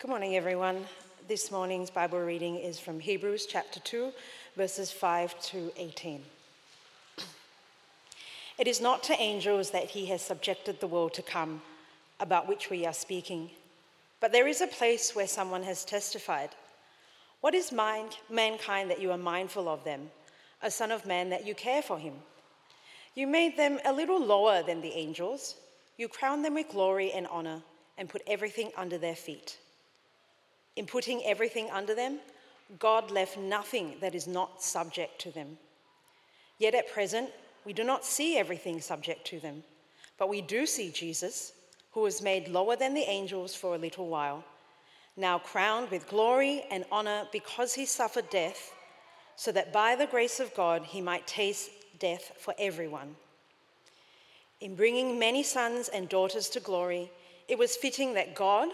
Good morning, everyone. This morning's Bible reading is from Hebrews chapter 2, verses 5 to 18. It is not to angels that he has subjected the world to come, about which we are speaking, but there is a place where someone has testified. What is mind, mankind that you are mindful of them, a son of man that you care for him? You made them a little lower than the angels. You crowned them with glory and honor and put everything under their feet. In putting everything under them, God left nothing that is not subject to them. Yet at present, we do not see everything subject to them, but we do see Jesus, who was made lower than the angels for a little while, now crowned with glory and honor because he suffered death, so that by the grace of God he might taste death for everyone. In bringing many sons and daughters to glory, it was fitting that God,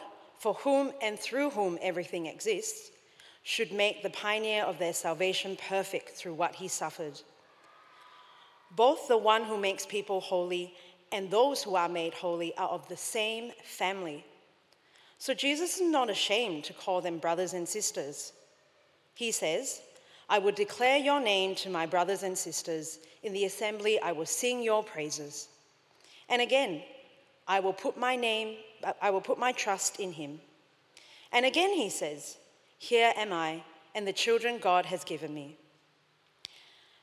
for whom and through whom everything exists, should make the pioneer of their salvation perfect through what he suffered. Both the one who makes people holy and those who are made holy are of the same family. So Jesus is not ashamed to call them brothers and sisters. He says, I will declare your name to my brothers and sisters. In the assembly, I will sing your praises. And again, I will put my name, I will put my trust in him. And again he says, Here am I, and the children God has given me.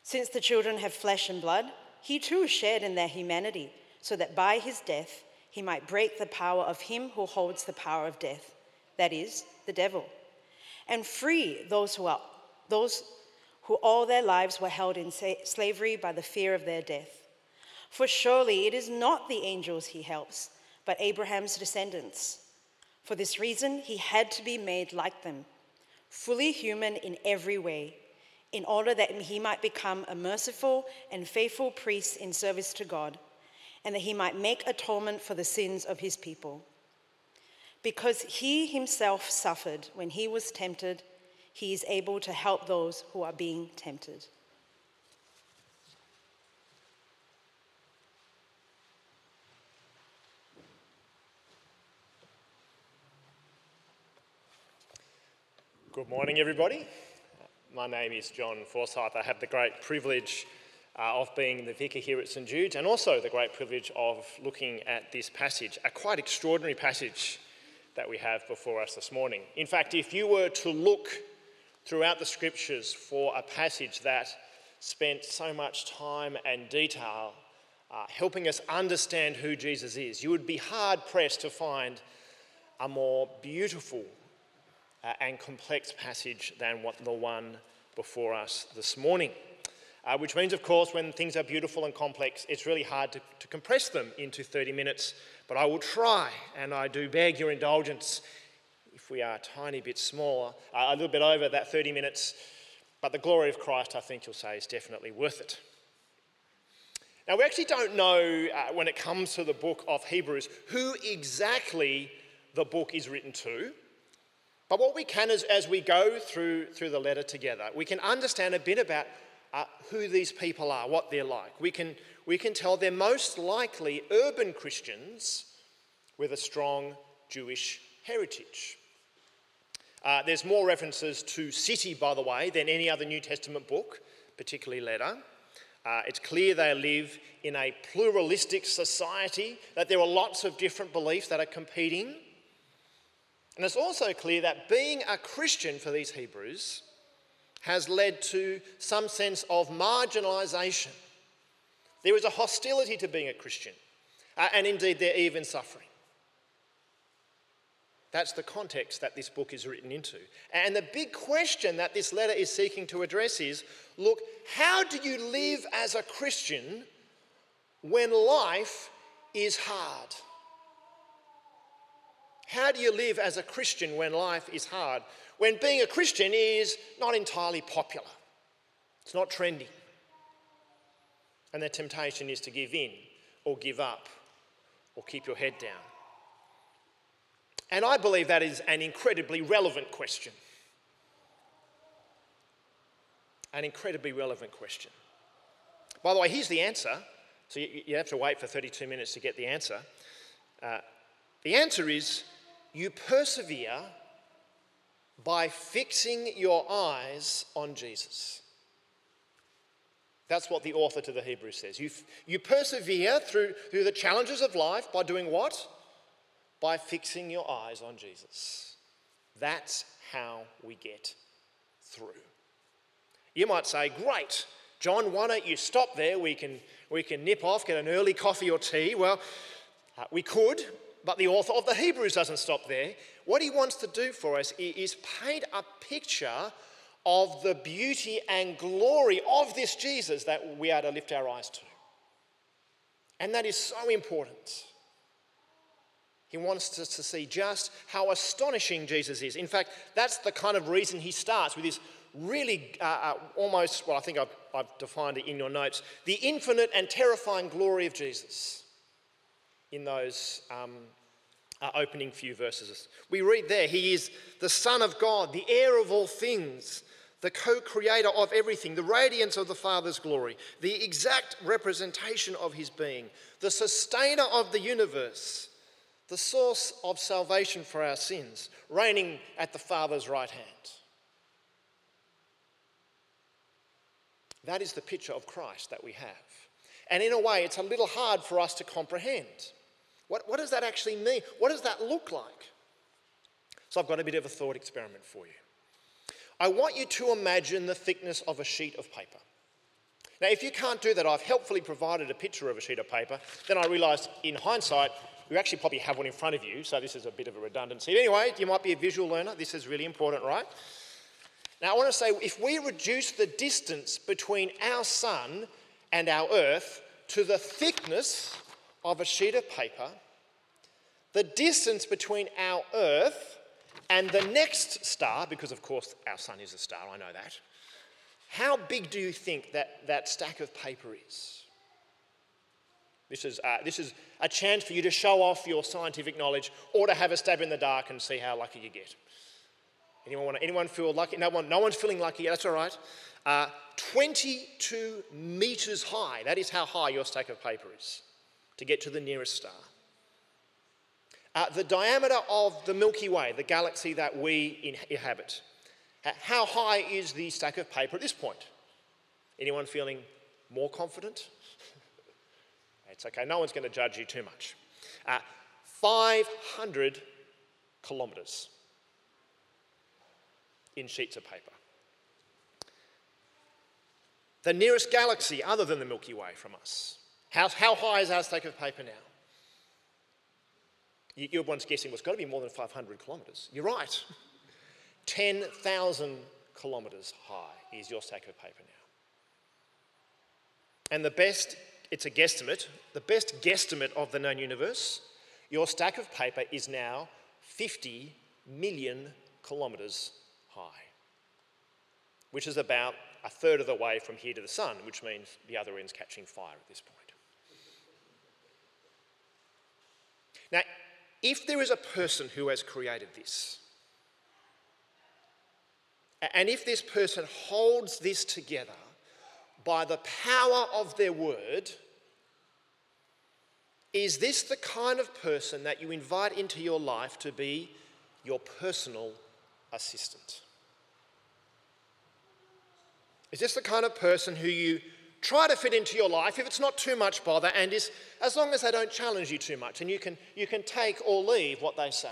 Since the children have flesh and blood, he too shared in their humanity, so that by his death he might break the power of him who holds the power of death, that is, the devil, and free those who are those who all their lives were held in slavery by the fear of their death. For surely it is not the angels he helps, but Abraham's descendants. For this reason, he had to be made like them, fully human in every way, in order that he might become a merciful and faithful priest in service to God, and that he might make atonement for the sins of his people. Because he himself suffered when he was tempted, he is able to help those who are being tempted. Good morning, everybody. My name is John Forsyth. I have the great privilege uh, of being the vicar here at St Jude's and also the great privilege of looking at this passage, a quite extraordinary passage that we have before us this morning. In fact, if you were to look throughout the scriptures for a passage that spent so much time and detail uh, helping us understand who Jesus is, you would be hard pressed to find a more beautiful uh, and complex passage than what the one before us this morning. Uh, which means, of course, when things are beautiful and complex, it's really hard to, to compress them into 30 minutes. But I will try, and I do beg your indulgence if we are a tiny bit smaller, uh, a little bit over that 30 minutes. But the glory of Christ, I think you'll say, is definitely worth it. Now, we actually don't know uh, when it comes to the book of Hebrews who exactly the book is written to. But what we can is, as we go through, through the letter together, we can understand a bit about uh, who these people are, what they're like. We can, we can tell they're most likely urban Christians with a strong Jewish heritage. Uh, there's more references to city, by the way, than any other New Testament book, particularly letter. Uh, it's clear they live in a pluralistic society, that there are lots of different beliefs that are competing. And it's also clear that being a Christian for these Hebrews has led to some sense of marginalisation. There is a hostility to being a Christian, uh, and indeed, they're even suffering. That's the context that this book is written into. And the big question that this letter is seeking to address is look, how do you live as a Christian when life is hard? How do you live as a Christian when life is hard? When being a Christian is not entirely popular, it's not trendy. And the temptation is to give in or give up or keep your head down. And I believe that is an incredibly relevant question. An incredibly relevant question. By the way, here's the answer. So you, you have to wait for 32 minutes to get the answer. Uh, the answer is you persevere by fixing your eyes on Jesus. That's what the author to the Hebrews says. You, you persevere through, through the challenges of life by doing what? By fixing your eyes on Jesus. That's how we get through. You might say, Great, John, why don't you stop there? We can, we can nip off, get an early coffee or tea. Well, uh, we could, but the author of the Hebrews doesn't stop there. What he wants to do for us is paint a picture of the beauty and glory of this Jesus that we are to lift our eyes to. And that is so important. He wants us to see just how astonishing Jesus is. In fact, that's the kind of reason he starts with this really uh, uh, almost, well, I think I've, I've defined it in your notes, the infinite and terrifying glory of Jesus in those um, uh, opening few verses. We read there, He is the Son of God, the heir of all things, the co creator of everything, the radiance of the Father's glory, the exact representation of His being, the sustainer of the universe, the source of salvation for our sins, reigning at the Father's right hand. That is the picture of Christ that we have. And in a way, it's a little hard for us to comprehend. What, what does that actually mean? What does that look like? So I've got a bit of a thought experiment for you. I want you to imagine the thickness of a sheet of paper. Now, if you can't do that, I've helpfully provided a picture of a sheet of paper. Then I realised in hindsight, you actually probably have one in front of you, so this is a bit of a redundancy. Anyway, you might be a visual learner. This is really important, right? Now, I want to say if we reduce the distance between our sun and our earth to the thickness of a sheet of paper, the distance between our earth and the next star, because of course our sun is a star, I know that, how big do you think that, that stack of paper is? This is, uh, this is a chance for you to show off your scientific knowledge or to have a stab in the dark and see how lucky you get. Anyone, want to, anyone feel lucky? No, one, no one's feeling lucky. That's all right. Uh, 22 meters high. That is how high your stack of paper is to get to the nearest star. Uh, the diameter of the Milky Way, the galaxy that we inhabit. How high is the stack of paper at this point? Anyone feeling more confident? it's okay, no one's going to judge you too much. Uh, 500 kilometres in sheets of paper. The nearest galaxy other than the Milky Way from us. How, how high is our stack of paper now? You, everyone's guessing well, it's got to be more than 500 kilometres. You're right. 10,000 kilometres high is your stack of paper now. And the best, it's a guesstimate, the best guesstimate of the known universe, your stack of paper is now 50 million kilometres high, which is about a third of the way from here to the sun, which means the other end's catching fire at this point. Now, if there is a person who has created this, and if this person holds this together by the power of their word, is this the kind of person that you invite into your life to be your personal assistant? Is this the kind of person who you try to fit into your life if it's not too much bother and is as long as they don't challenge you too much and you can, you can take or leave what they say?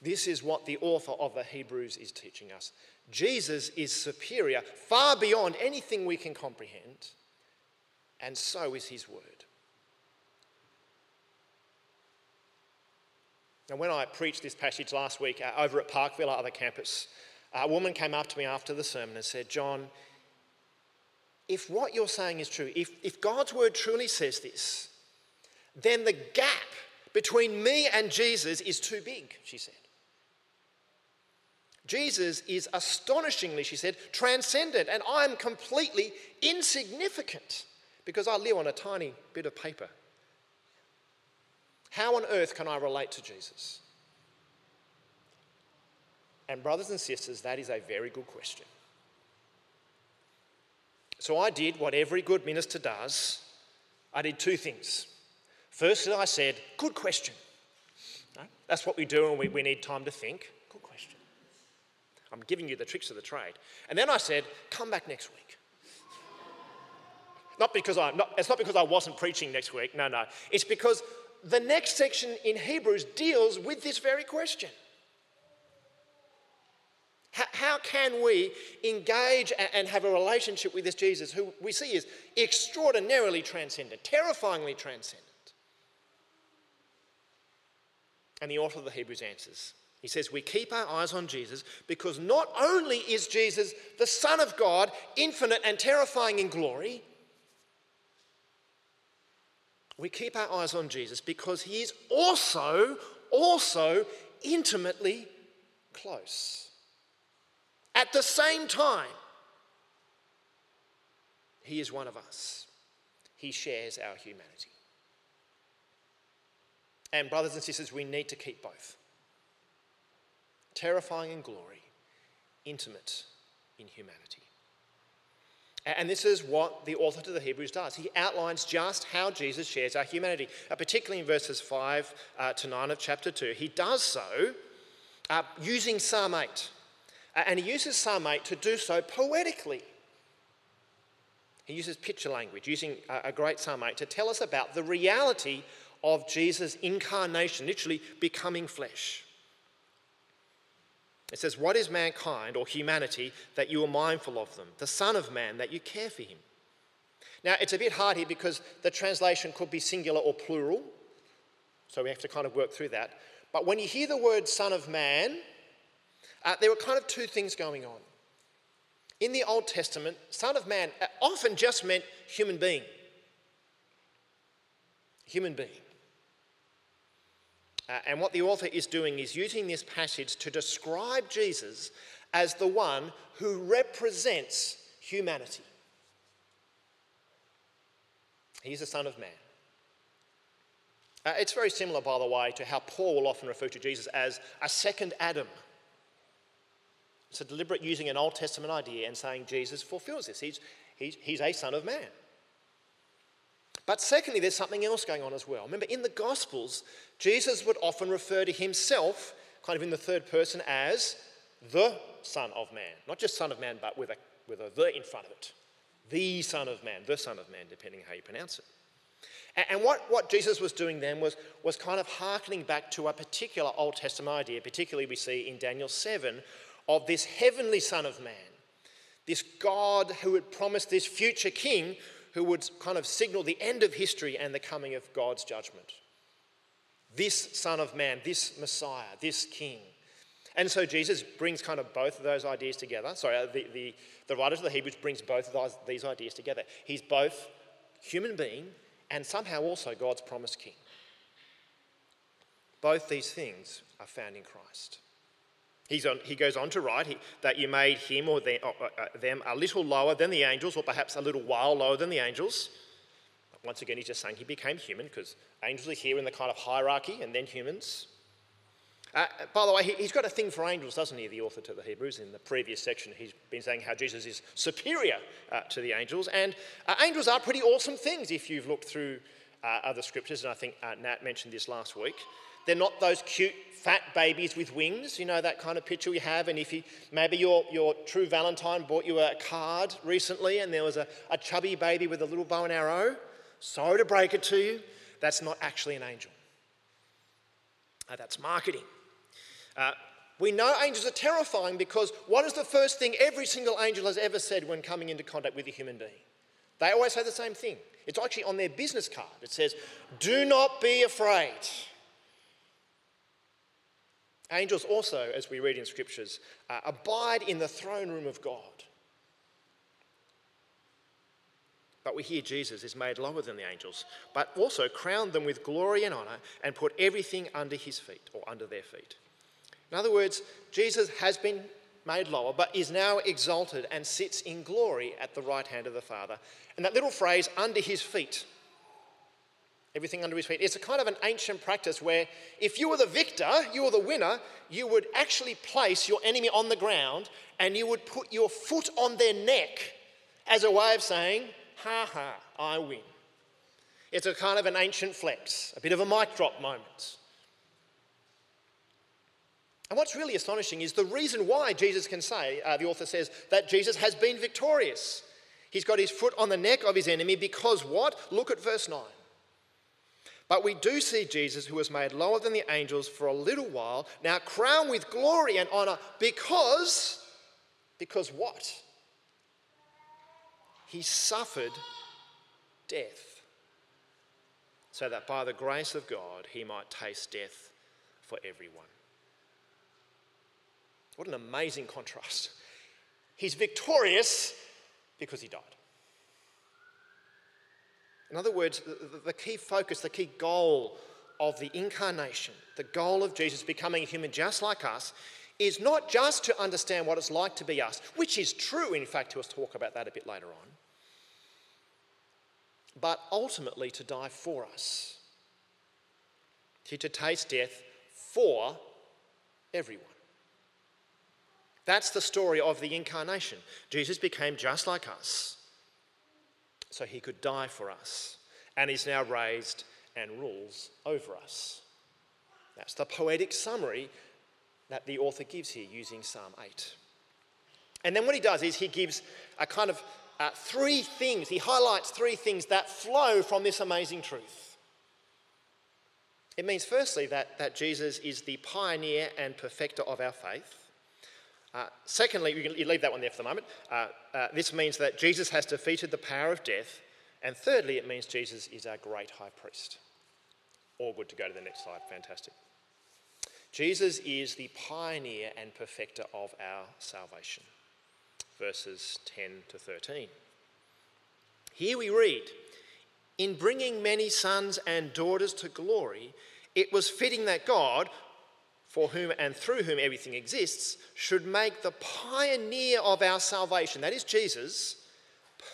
This is what the author of the Hebrews is teaching us. Jesus is superior, far beyond anything we can comprehend, and so is his word. Now, when I preached this passage last week uh, over at Parkville, our other campus, a woman came up to me after the sermon and said, John, if what you're saying is true, if, if God's word truly says this, then the gap between me and Jesus is too big, she said. Jesus is astonishingly, she said, transcendent, and I'm completely insignificant because I live on a tiny bit of paper how on earth can I relate to Jesus? And, brothers and sisters, that is a very good question. So I did what every good minister does I did two things. First, I said, Good question. That's what we do when we, we need time to think. Good question. I'm giving you the tricks of the trade. And then I said, come back next week. Not because I'm not, it's not because I wasn't preaching next week. No, no. It's because the next section in Hebrews deals with this very question. How, how can we engage and have a relationship with this Jesus who we see is extraordinarily transcendent, terrifyingly transcendent? And the author of the Hebrews answers. He says, We keep our eyes on Jesus because not only is Jesus the Son of God, infinite and terrifying in glory, we keep our eyes on Jesus because he is also, also intimately close. At the same time, he is one of us. He shares our humanity. And, brothers and sisters, we need to keep both terrifying in glory, intimate in humanity. And this is what the author to the Hebrews does. He outlines just how Jesus shares our humanity, uh, particularly in verses 5 uh, to 9 of chapter 2. He does so uh, using Psalm 8. And he uses Psalm 8 to do so poetically. He uses picture language, using a great Psalm 8 to tell us about the reality of Jesus' incarnation, literally becoming flesh. It says, What is mankind or humanity that you are mindful of them? The Son of Man that you care for him. Now, it's a bit hard here because the translation could be singular or plural. So we have to kind of work through that. But when you hear the word Son of Man, uh, there were kind of two things going on. In the Old Testament, Son of Man uh, often just meant human being. Human being. Uh, and what the author is doing is using this passage to describe Jesus as the one who represents humanity. He's the Son of Man. Uh, it's very similar, by the way, to how Paul will often refer to Jesus as a second Adam. It's a deliberate using an Old Testament idea and saying Jesus fulfills this. He's, he's, he's a Son of Man. But secondly, there's something else going on as well. Remember, in the Gospels, Jesus would often refer to himself, kind of in the third person, as the Son of Man. Not just Son of Man, but with a, with a the in front of it. The Son of Man, the Son of Man, depending how you pronounce it. And, what, what Jesus was doing then was, was kind of hearkening back to a particular Old Testament idea, particularly we see in Daniel 7, of this heavenly Son of Man, this God who had promised this future king who would kind of signal the end of history and the coming of God's judgment. This Son of Man, this Messiah, this King. And so Jesus brings kind of both of those ideas together. Sorry, uh, the, the, the writer of the Hebrews brings both of those, these ideas together. He's both human being and somehow also God's promised King. Both these things are found in Christ. On, he goes on to write he, that you made him or them, uh, uh, them a little lower than the angels, or perhaps a little while lower than the angels. Once again, he's just saying he became human because angels are here in the kind of hierarchy and then humans. Uh, by the way, he, has got a thing for angels, doesn't he, the author to the Hebrews? In the previous section, he's been saying how Jesus is superior uh, to the angels. And uh, angels are pretty awesome things if you've looked through uh, other scriptures, and I think Nat mentioned this last week. They're not those cute fat babies with wings, you know, that kind of picture we have. And if you, maybe your, your true Valentine bought you a card recently and there was a, a chubby baby with a little bow and arrow, sorry to break it to you, that's not actually an angel. Uh, that's marketing. Uh, we know angels are terrifying because what is the first thing every single angel has ever said when coming into contact with a human being? They always say the same thing. It's actually on their business card. It says, Do not be afraid. Angels also, as we read in scriptures, uh, abide in the throne room of God. But we hear Jesus is made lower than the angels, but also crowned them with glory and honour and put everything under his feet or under their feet. In other words, Jesus has been made lower, but is now exalted and sits in glory at the right hand of the Father. And that little phrase, under his feet, everything under his feet. It's a kind of an ancient practice where if you were the victor, you were the winner, you would actually place your enemy on the ground and you would put your foot on their neck as a way of saying, ha ha, I win. It's a kind of an ancient flex, a bit of a mic drop moment. And what's really astonishing is the reason why Jesus can say, uh, the author says, that Jesus has been victorious. He's got his foot on the neck of his enemy because what? Look at verse 9. But we do see Jesus, who was made lower than the angels for a little while, now crowned with glory and honor because, because what? He suffered death, so that by the grace of God he might taste death for everyone. What an amazing contrast. He's victorious because he died. In other words, the, the, key focus, the key goal of the incarnation, the goal of Jesus becoming a human just like us, is not just to understand what it's like to be us, which is true, in fact, us talk about that a bit later on, but ultimately to die for us, to taste death for everyone. That's the story of the incarnation. Jesus became just like us so he could die for us, and is now raised and rules over us. That's the poetic summary that the author gives here using Psalm 8. And then what he does is he gives a kind of uh, three things, he highlights three things that flow from this amazing truth. It means, firstly, that, that Jesus is the pioneer and perfecter of our faith. Uh, secondly, you, can, you leave that one there for the moment. Uh, uh, this means that Jesus has defeated the power of death. And thirdly, it means Jesus is our great high priest. All good to go to the next slide. Fantastic. Jesus is the pioneer and perfecter of our salvation. Verses 10 to 13. Here we read In bringing many sons and daughters to glory, it was fitting that God, for whom and through whom everything exists, should make the pioneer of our salvation, that is Jesus,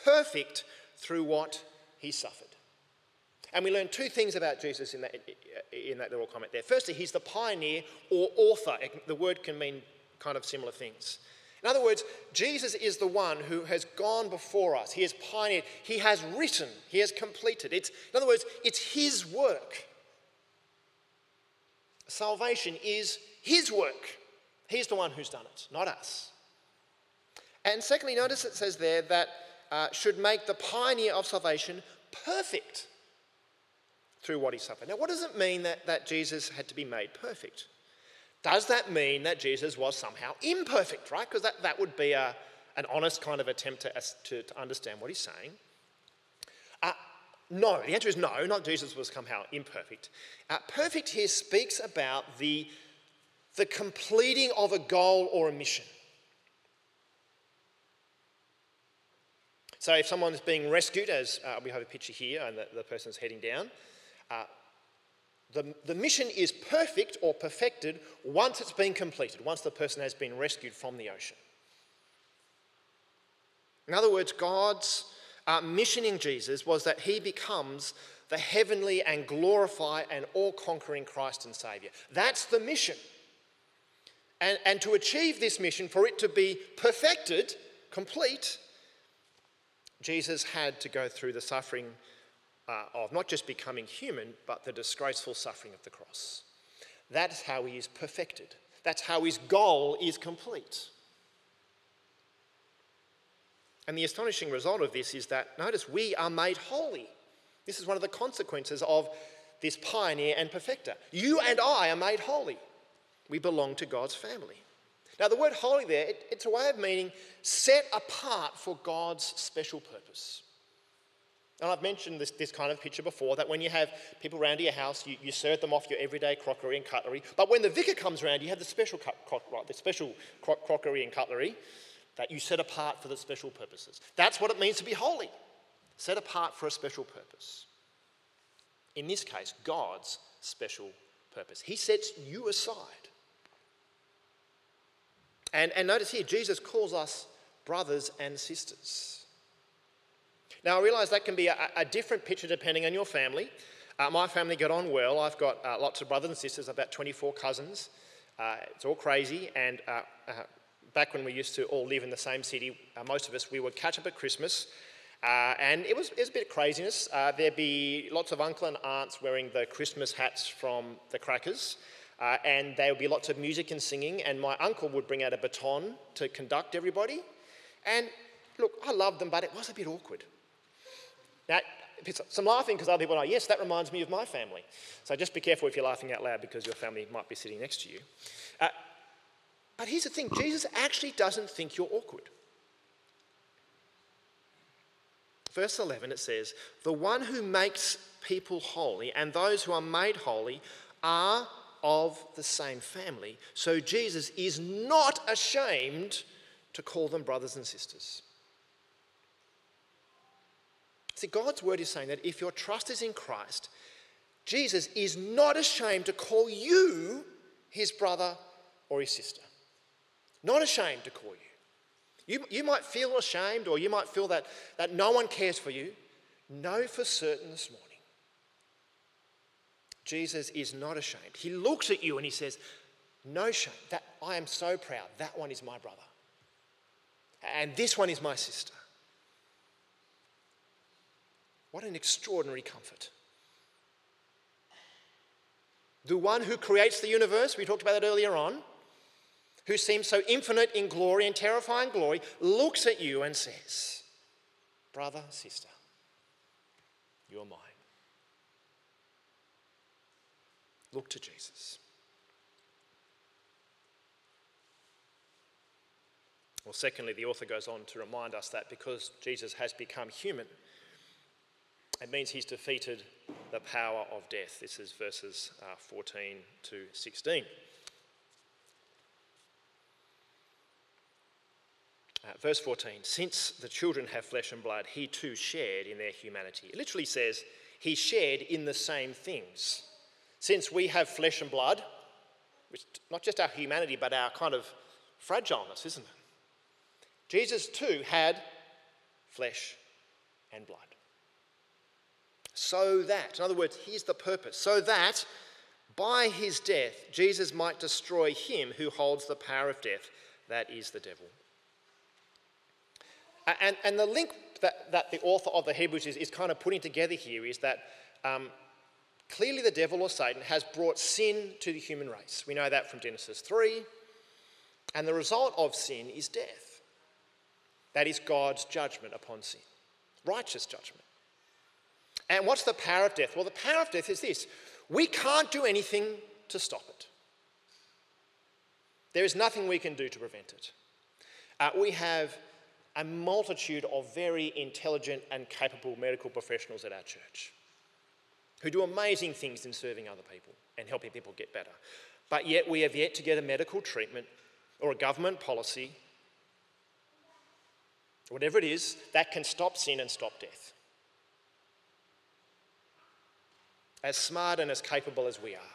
perfect through what he suffered. And we learn two things about Jesus in that, in that little comment there. Firstly, he's the pioneer or author. The word can mean kind of similar things. In other words, Jesus is the one who has gone before us. He has pioneered, he has written, he has completed. It's, in other words, it's his work. Salvation is his work. He's the one who's done it, not us. And secondly, notice it says there that uh, should make the pioneer of salvation perfect through what he suffered. Now, what does it mean that, that Jesus had to be made perfect? Does that mean that Jesus was somehow imperfect, right? Because that, that would be a, an honest kind of attempt to, to, to understand what he's saying. No, the answer is no, not Jesus was somehow imperfect. Uh, perfect here speaks about the, the completing of a goal or a mission. So if someone is being rescued, as uh, we have a picture here, and the, the person's heading down, uh, the, the mission is perfect or perfected once it's been completed, once the person has been rescued from the ocean. In other words, God's uh, mission in Jesus was that he becomes the heavenly and glorified and all conquering Christ and Saviour. That's the mission. And, and to achieve this mission, for it to be perfected, complete, Jesus had to go through the suffering uh, of not just becoming human, but the disgraceful suffering of the cross. That's how he is perfected. That's how his goal is complete. And the astonishing result of this is that, notice, we are made holy. This is one of the consequences of this pioneer and perfecter. You and I are made holy. We belong to God's family. Now, the word holy there, it, it's a way of meaning set apart for God's special purpose. And I've mentioned this, this kind of picture before that when you have people around to your house, you, you serve them off your everyday crockery and cutlery. But when the vicar comes around, you have the special, right, the special crockery and cutlery that you set apart for the special purposes. That's what it means to be holy, set apart for a special purpose. In this case, God's special purpose. He sets you aside. And, and notice here, Jesus calls us brothers and sisters. Now, I realize that can be a, a different picture depending on your family. Uh, my family got on well. I've got uh, lots of brothers and sisters, about 24 cousins. Uh, it's all crazy. And uh, uh, back when we used to all live in the same city, uh, most of us, we would catch up at Christmas. Uh, and it was, it was a bit of craziness. Uh, there'd be lots of uncle and aunts wearing the Christmas hats from the crackers. Uh, and there would be lots of music and singing, and my uncle would bring out a baton to conduct everybody. And look, I loved them, but it was a bit awkward. Now, some laughing because other people are, like, yes, that reminds me of my family. So just be careful if you're laughing out loud because your family might be sitting next to you. But here's the thing Jesus actually doesn't think you're awkward. Verse 11 it says, The one who makes people holy and those who are made holy are of the same family. So Jesus is not ashamed to call them brothers and sisters. See, God's word is saying that if your trust is in Christ, Jesus is not ashamed to call you his brother or his sister. Not ashamed to call you. You, you might feel ashamed or you might feel that, that no one cares for you. Know for certain this morning. Jesus is not ashamed. He looks at you and he says, No shame. That I am so proud. That one is my brother. And this one is my sister. What an extraordinary comfort. The one who creates the universe, we talked about that earlier on, who seems so infinite in glory and terrifying glory, looks at you and says, Brother, sister, you're mine. Look to Jesus. Well, secondly, the author goes on to remind us that because Jesus has become human, it means he's defeated the power of death. This is verses uh, 14 to 16. Uh, verse 14 Since the children have flesh and blood, he too shared in their humanity. It literally says he shared in the same things. Since we have flesh and blood, which not just our humanity, but our kind of fragileness, isn't it? Jesus too had flesh and blood so that, in other words, here's the purpose, so that by his death Jesus might destroy him who holds the power of death, that is the devil. And, and the link that, that the author of the Hebrews is, is kind of putting together here is that um, clearly the devil or Satan has brought sin to the human race. We know that from Genesis 3. And the result of sin is death. That is God's judgment upon sin, righteous judgment. And what's the power of death? Well, the power of death is this we can't do anything to stop it. There is nothing we can do to prevent it. Uh, we have a multitude of very intelligent and capable medical professionals at our church who do amazing things in serving other people and helping people get better. But yet, we have yet to get a medical treatment or a government policy, whatever it is, that can stop sin and stop death. as smart and as capable as we are.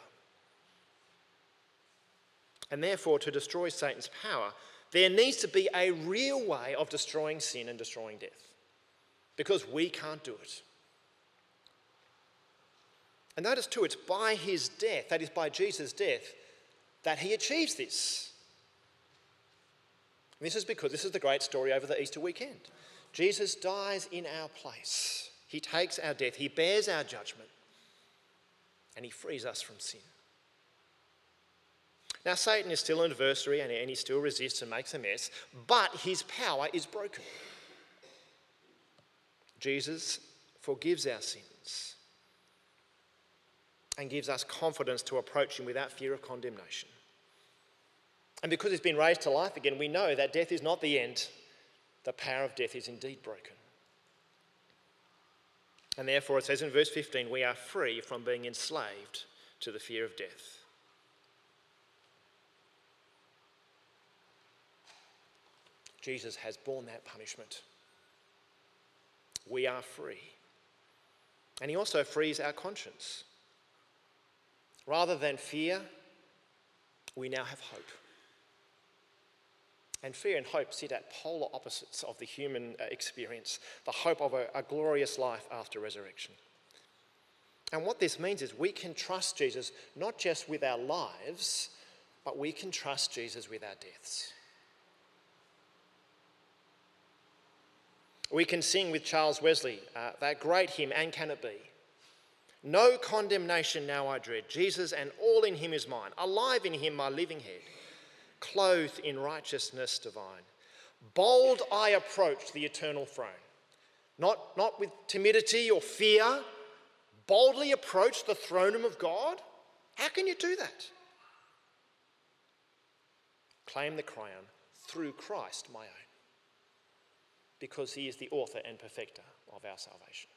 And therefore, to destroy Satan's power, there needs to be a real way of destroying sin and destroying death. Because we can't do it. And notice too, it's by his death, that is by Jesus' death, that he achieves this. And this is because this is the great story over the Easter weekend. Jesus dies in our place. He takes our death, he bears our judgment and he frees us from sin. Now, Satan is still an adversary and he still resists and makes a mess, but his power is broken. Jesus forgives our sins and gives us confidence to approach him without fear of condemnation. And because he's been raised to life again, we know that death is not the end. The power of death is indeed broken. And therefore, it says in verse 15, we are free from being enslaved to the fear of death. Jesus has borne that punishment. We are free. And he also frees our conscience. Rather than fear, we now have hope. And fear and hope sit at polar opposites of the human uh, experience the hope of a, a glorious life after resurrection. And what this means is we can trust Jesus not just with our lives, but we can trust Jesus with our deaths. We can sing with Charles Wesley uh, that great hymn, And Can It Be? No condemnation now I dread. Jesus and all in him is mine. Alive in him, my living head. Clothed in righteousness divine. Bold I approach the eternal throne. Not, not with timidity or fear. Boldly approach the throne room of God. How can you do that? Claim the crown through Christ, my own. Because he is the author and perfecter of our salvation.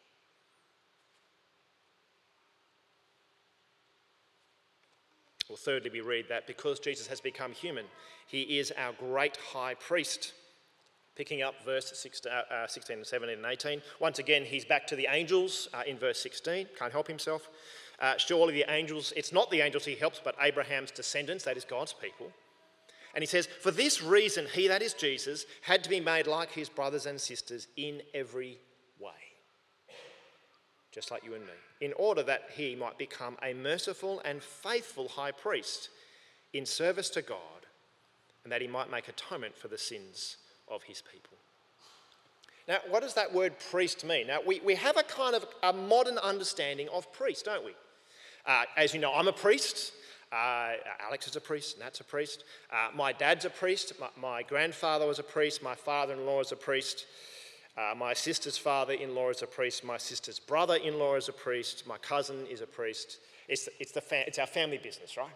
Well, thirdly, we read that because Jesus has become human, he is our great high priest. Picking up verse 16, uh, 16 and 17 and 18. Once again, he's back to the angels uh, in verse 16. Can't help himself. Uh, surely the angels, it's not the angels he helps, but Abraham's descendants, that is God's people. And he says, For this reason, he, that is Jesus, had to be made like his brothers and sisters in every way just like you and me, in order that he might become a merciful and faithful high priest in service to God, and that he might make atonement for the sins of his people. Now, what does that word priest mean? Now, we, we have a kind of a modern understanding of priest, don't we? Uh, as you know, I'm a priest. Uh, Alex is a priest, Nat's a priest. Uh, my dad's a priest. My, my, grandfather was a priest. My father in law is a priest. Uh, my sister's father in law is a priest. My sister's brother in law is a priest. My cousin is a priest. It's, it's, the fa- it's our family business, right?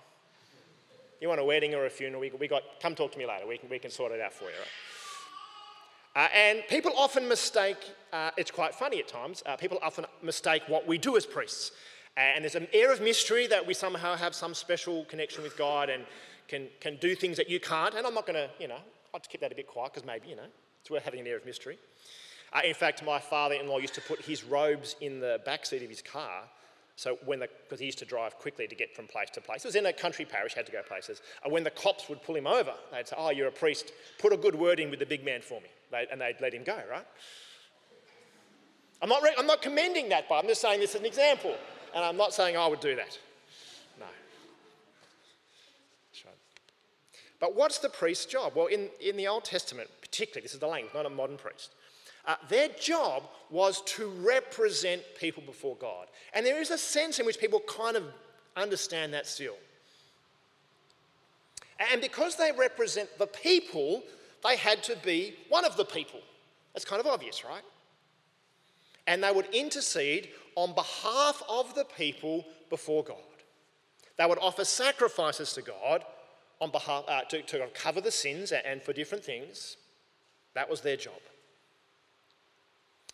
You want a wedding or a funeral? We, we got, come talk to me later. We can, we can sort it out for you, right? Uh, and people often mistake, uh, it's quite funny at times, uh, people often mistake what we do as priests. And there's an air of mystery that we somehow have some special connection with God and can, can do things that you can't. And I'm not going to, you know, I'll keep that a bit quiet because maybe, you know, it's worth having an air of mystery. Uh, in fact, my father-in-law used to put his robes in the back seat of his car. So when the, because he used to drive quickly to get from place to place. It was in a country parish, had to go places. And when the cops would pull him over, they'd say, oh, you're a priest, put a good word in with the big man for me. They, and they'd let him go, right? I'm not, re- I'm not commending that, but I'm just saying this is an example. And I'm not saying I would do that. No. But what's the priest's job? Well, in, in the Old Testament, particularly, this is the language, not a modern priest. Uh, their job was to represent people before God. And there is a sense in which people kind of understand that still. And because they represent the people, they had to be one of the people. That's kind of obvious, right? And they would intercede on behalf of the people before God. They would offer sacrifices to God on behalf, uh, to, to cover the sins and for different things. That was their job.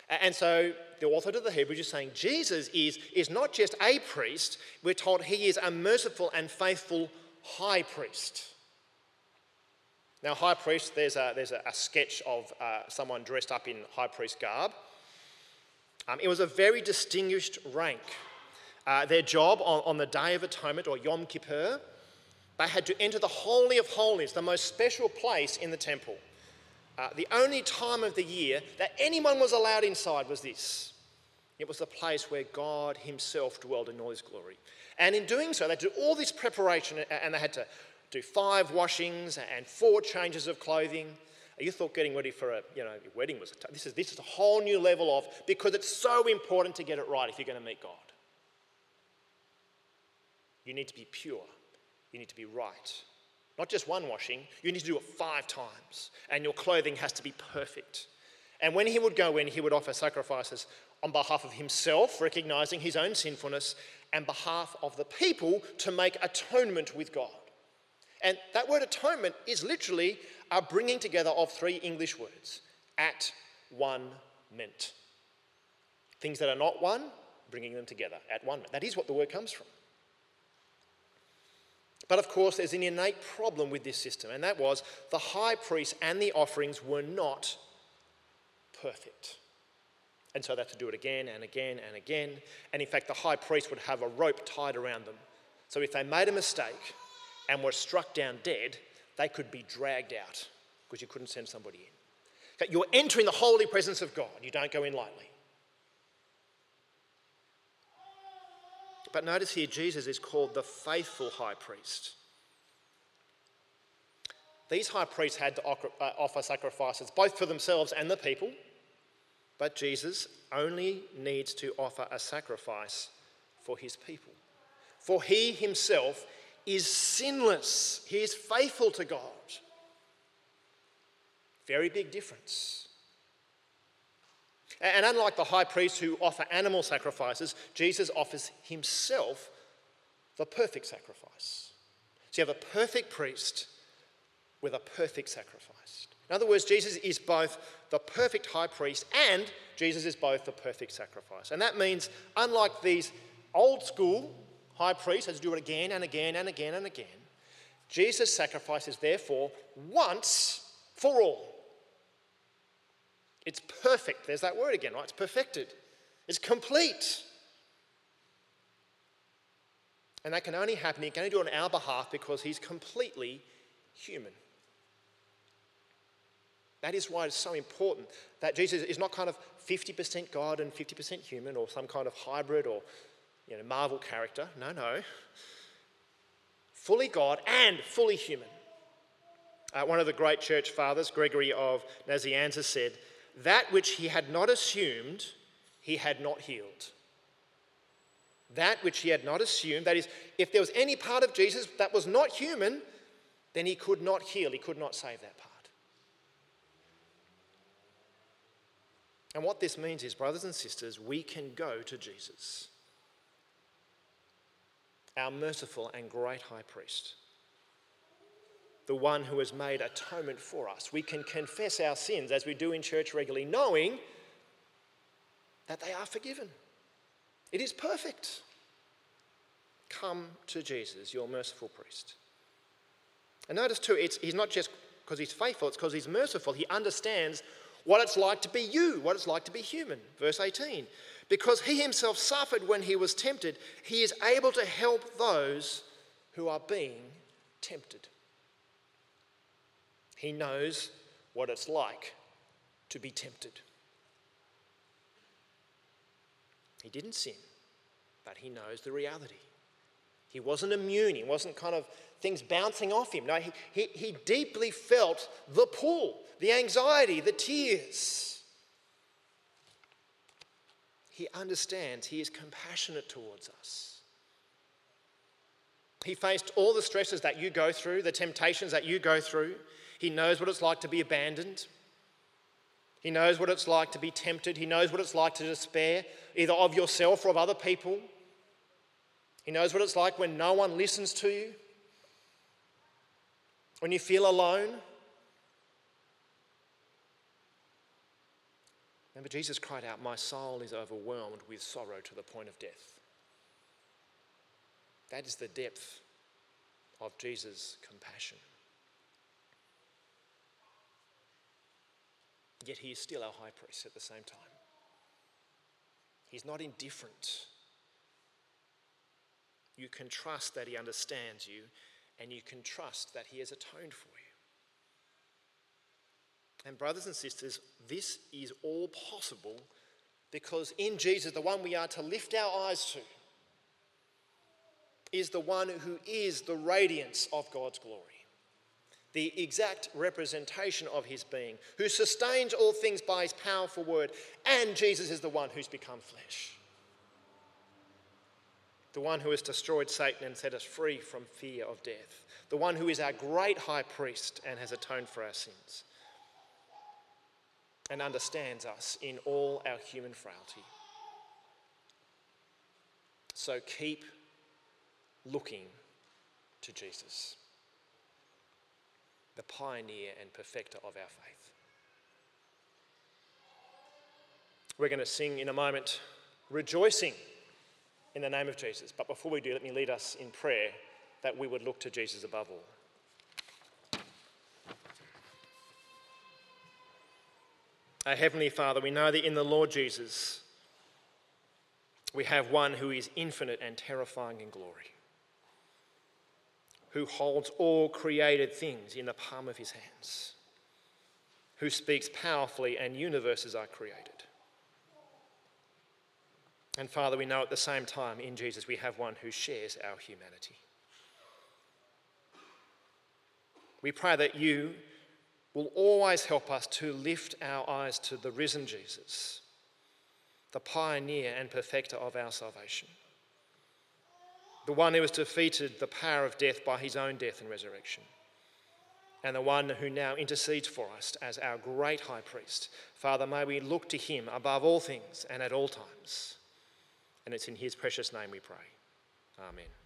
And so the author to the Hebrews is saying Jesus is, is not just a priest, we're told he is a merciful and faithful high priest. Now, high priest, there's a, there's a, a sketch of uh, someone dressed up in high priest garb. Um, it was a very distinguished rank. Uh, their job on, on the Day of Atonement or Yom Kippur, they had to enter the Holy of Holies, the most special place in the temple. Uh, the only time of the year that anyone was allowed inside was this. It was the place where God Himself dwelled in all His glory. And in doing so, they do all this preparation and they had to do five washings and four changes of clothing. You thought getting ready for a you know, wedding was this is this is a whole new level of because it's so important to get it right if you're going to meet God. You need to be pure. You need to be right. Not just one washing, you need to do it five times. And your clothing has to be perfect. And when he would go in, he would offer sacrifices on behalf of himself, recognizing his own sinfulness, and behalf of the people to make atonement with God. And that word atonement is literally a bringing together of three English words at one meant. Things that are not one, bringing them together at one. That is what the word comes from. But of course, there's an innate problem with this system, and that was the high priest and the offerings were not perfect. And so they had to do it again and again and again. And in fact, the high priest would have a rope tied around them. So if they made a mistake and were struck down dead, they could be dragged out because you couldn't send somebody in. You're entering the holy presence of God. You don't go in lightly. But notice here, Jesus is called the faithful high priest. These high priests had to uh, offer sacrifices both for themselves and the people, but Jesus only needs to offer a sacrifice for his people. For he himself is sinless, he is faithful to God. Very big difference. And unlike the high priests who offer animal sacrifices, Jesus offers himself the perfect sacrifice. So you have a perfect priest with a perfect sacrifice. In other words, Jesus is both the perfect high priest and Jesus is both the perfect sacrifice. And that means, unlike these old school high priest has to do it again and again and again and again, Jesus' sacrifice is therefore once for all. It's perfect. There's that word again, right? It's perfected. It's complete. And that can only happen, he can only do it on our behalf because he's completely human. That is why it's so important that Jesus is not kind of 50% God and 50% human or some kind of hybrid or you know, Marvel character. No, no. Fully God and fully human. Uh, one of the great church fathers, Gregory of Nazianzus, said, That which he had not assumed, he had not healed that which he had not assumed. That is, if there was any part of Jesus that was not human, then he could not heal, he could not save that part. And what this means is, brothers and sisters, we can go to Jesus, our merciful and great high priest, the one who has made atonement for us. We can confess our sins as we do in church regularly, knowing that they are forgiven. It is perfect. Come to Jesus, your merciful priest. And notice too, it's, he's not just because he's faithful, it's because he's merciful. He understands what it's like to be you, what it's like to be human. Verse 18. Because he himself suffered when he was tempted, he is able to help those who are being tempted. He knows what it's like to be tempted. He didn't sin, but he knows the reality. He wasn't immune, he wasn't kind of things bouncing off him. No, he, he, he deeply felt the pull, the anxiety, the tears. He understands, he is compassionate towards us. He faced all the stresses that you go through, the temptations that you go through. He knows what it's like to be abandoned. He knows what it's like to be tempted. He knows what it's like to despair, either of yourself or of other people. He knows what it's like when no one listens to you, when you feel alone. Remember, Jesus cried out, My soul is overwhelmed with sorrow to the point of death. That is the depth of Jesus' compassion. Yet he is still our high priest at the same time. He's not indifferent. You can trust that he understands you, and you can trust that he has atoned for you. And, brothers and sisters, this is all possible because in Jesus, the one we are to lift our eyes to, is the one who is the radiance of God's glory the exact representation of his being, who sustains all things by his powerful word, and Jesus is the one who's become flesh. The one who has destroyed Satan and set us free from fear of death. The one who is our great high priest and has atoned for our sins. And understands us in all our human frailty. So keep looking to Jesus the pioneer and perfecter of our faith. We're going to sing in a moment, rejoicing in the name of Jesus. But before we do, let me lead us in prayer that we would look to Jesus above all. Our Heavenly Father, we know that in the Lord Jesus, we have one who is infinite and terrifying in glory who holds all created things in the palm of his hands, who speaks powerfully and universes are created. And Father, we know at the same time in Jesus we have one who shares our humanity. We pray that you will always help us to lift our eyes to the risen Jesus, the pioneer and perfecter of our salvation the one who has defeated the power of death by his own death and resurrection, and the one who now intercedes for us as our great high priest. Father, may we look to him above all things and at all times. And it's in his precious name we pray. Amen.